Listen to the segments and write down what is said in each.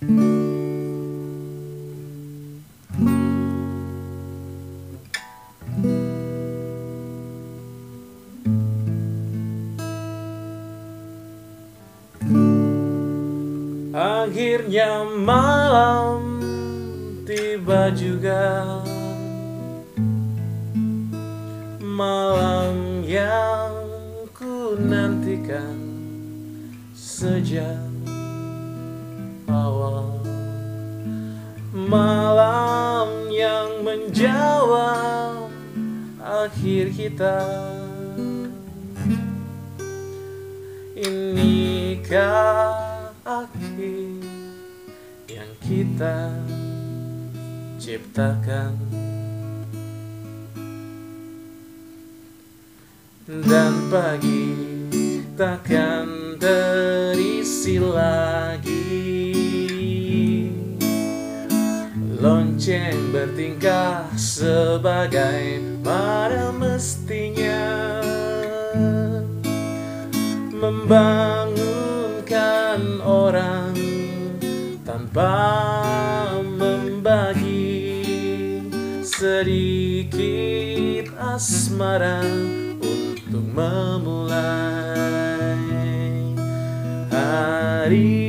Akhirnya malam tiba juga. Malam yang ku nantikan sejak awal menjawab akhir kita. Inikah akhir yang kita ciptakan? Dan pagi takkan terisi lagi Lonceng bertingkah sebagai pada mestinya. Membangunkan orang tanpa membagi sedikit asmara untuk memulai hari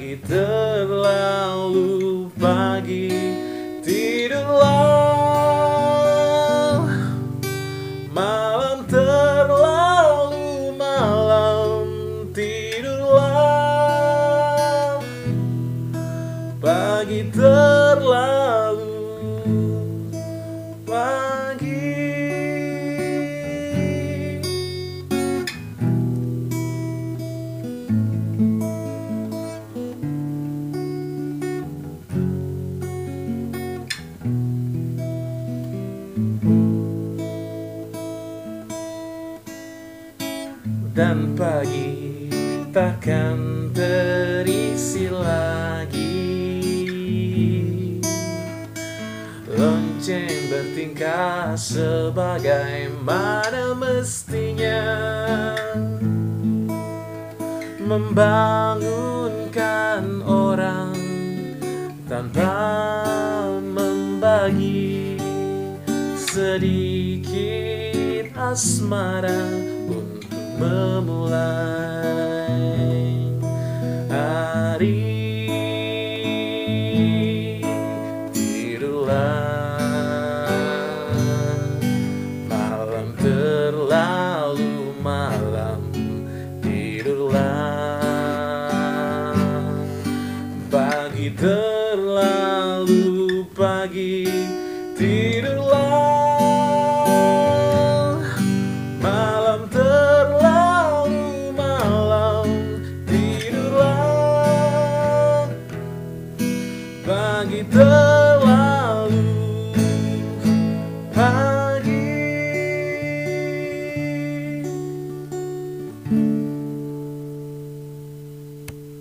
pagi terlalu pagi tidurlah malam terlalu malam tidurlah pagi terlalu takkan terisi lagi. Lonceng bertingkah sebagai mana mestinya. Membangunkan orang tanpa membagi sedikit asmara untuk memulai malam tidurlah. Pagi terlalu pagi tidurlah. Malam terlalu malam tidurlah. Pagi terlalu